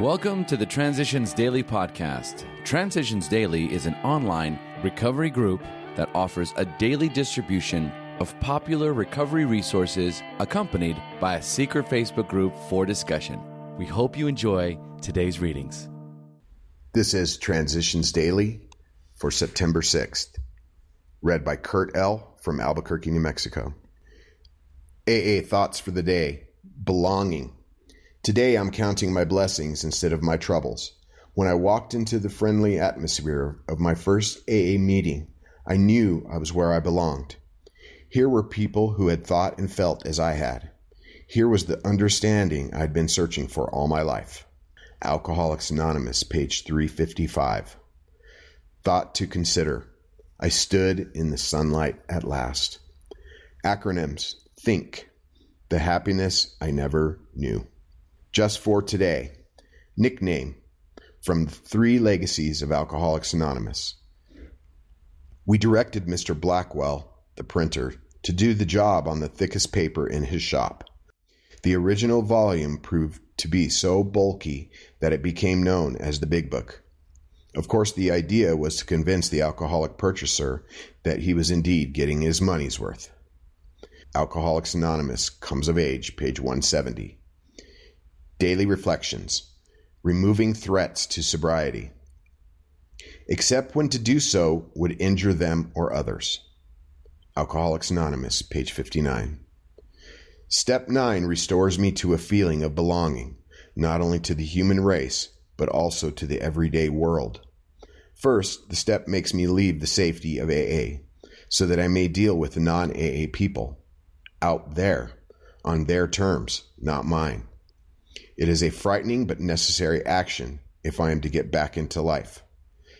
Welcome to the Transitions Daily podcast. Transitions Daily is an online recovery group that offers a daily distribution of popular recovery resources accompanied by a secret Facebook group for discussion. We hope you enjoy today's readings. This is Transitions Daily for September 6th, read by Kurt L. from Albuquerque, New Mexico. AA Thoughts for the Day Belonging. Today I'm counting my blessings instead of my troubles. When I walked into the friendly atmosphere of my first AA meeting, I knew I was where I belonged. Here were people who had thought and felt as I had. Here was the understanding I'd been searching for all my life. Alcoholics Anonymous, page 355. Thought to consider. I stood in the sunlight at last. Acronyms Think. The happiness I never knew just for today. Nickname from the three legacies of Alcoholics Anonymous. We directed Mr. Blackwell, the printer, to do the job on the thickest paper in his shop. The original volume proved to be so bulky that it became known as the Big Book. Of course, the idea was to convince the alcoholic purchaser that he was indeed getting his money's worth. Alcoholics Anonymous comes of age, page 170. Daily Reflections Removing Threats to Sobriety. Except when to do so would injure them or others. Alcoholics Anonymous, page 59. Step 9 restores me to a feeling of belonging, not only to the human race, but also to the everyday world. First, the step makes me leave the safety of AA, so that I may deal with non AA people out there, on their terms, not mine. It is a frightening but necessary action if I am to get back into life.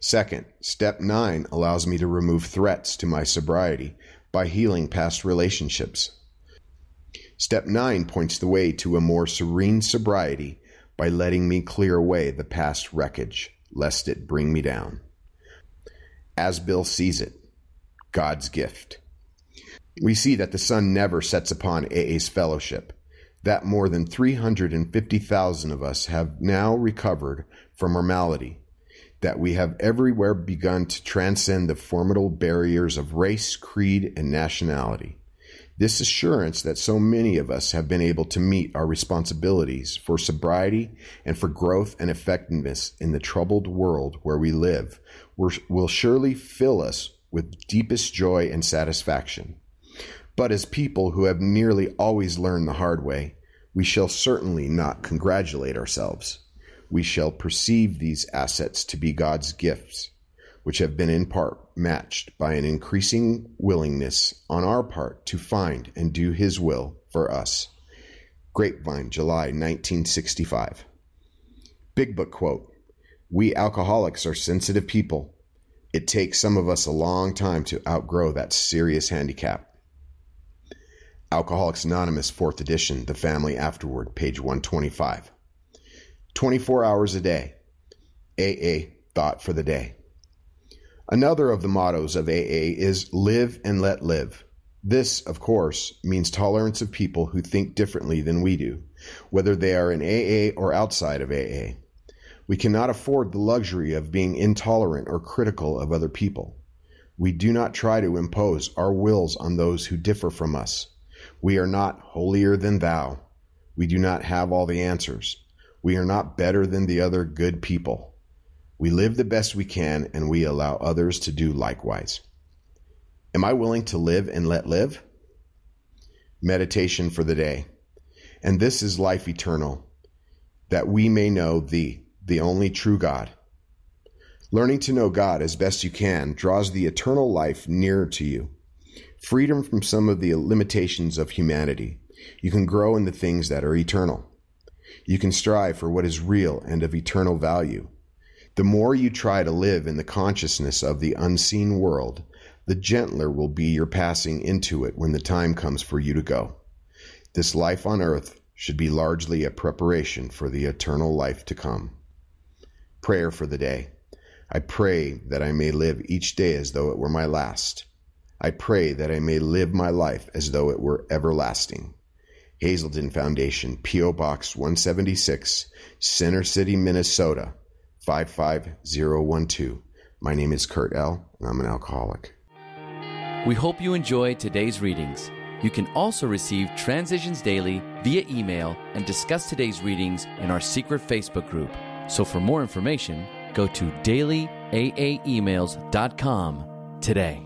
Second, step nine allows me to remove threats to my sobriety by healing past relationships. Step nine points the way to a more serene sobriety by letting me clear away the past wreckage, lest it bring me down. As Bill sees it, God's gift. We see that the sun never sets upon AA's fellowship that more than 350,000 of us have now recovered from our malady, that we have everywhere begun to transcend the formidable barriers of race, creed, and nationality. This assurance that so many of us have been able to meet our responsibilities for sobriety and for growth and effectiveness in the troubled world where we live will surely fill us with deepest joy and satisfaction. But as people who have nearly always learned the hard way, we shall certainly not congratulate ourselves. We shall perceive these assets to be God's gifts, which have been in part matched by an increasing willingness on our part to find and do His will for us. Grapevine, July 1965. Big Book quote We alcoholics are sensitive people. It takes some of us a long time to outgrow that serious handicap. Alcoholics Anonymous, 4th edition, The Family Afterward, page 125. 24 hours a day. AA, thought for the day. Another of the mottos of AA is live and let live. This, of course, means tolerance of people who think differently than we do, whether they are in AA or outside of AA. We cannot afford the luxury of being intolerant or critical of other people. We do not try to impose our wills on those who differ from us. We are not holier than thou. We do not have all the answers. We are not better than the other good people. We live the best we can and we allow others to do likewise. Am I willing to live and let live? Meditation for the day. And this is life eternal, that we may know Thee, the only true God. Learning to know God as best you can draws the eternal life nearer to you freedom from some of the limitations of humanity. You can grow in the things that are eternal. You can strive for what is real and of eternal value. The more you try to live in the consciousness of the unseen world, the gentler will be your passing into it when the time comes for you to go. This life on earth should be largely a preparation for the eternal life to come. Prayer for the day. I pray that I may live each day as though it were my last I pray that I may live my life as though it were everlasting. Hazelden Foundation, P.O. Box 176, Center City, Minnesota 55012. My name is Kurt L., and I'm an alcoholic. We hope you enjoyed today's readings. You can also receive Transitions Daily via email and discuss today's readings in our secret Facebook group. So for more information, go to dailyaaemails.com today.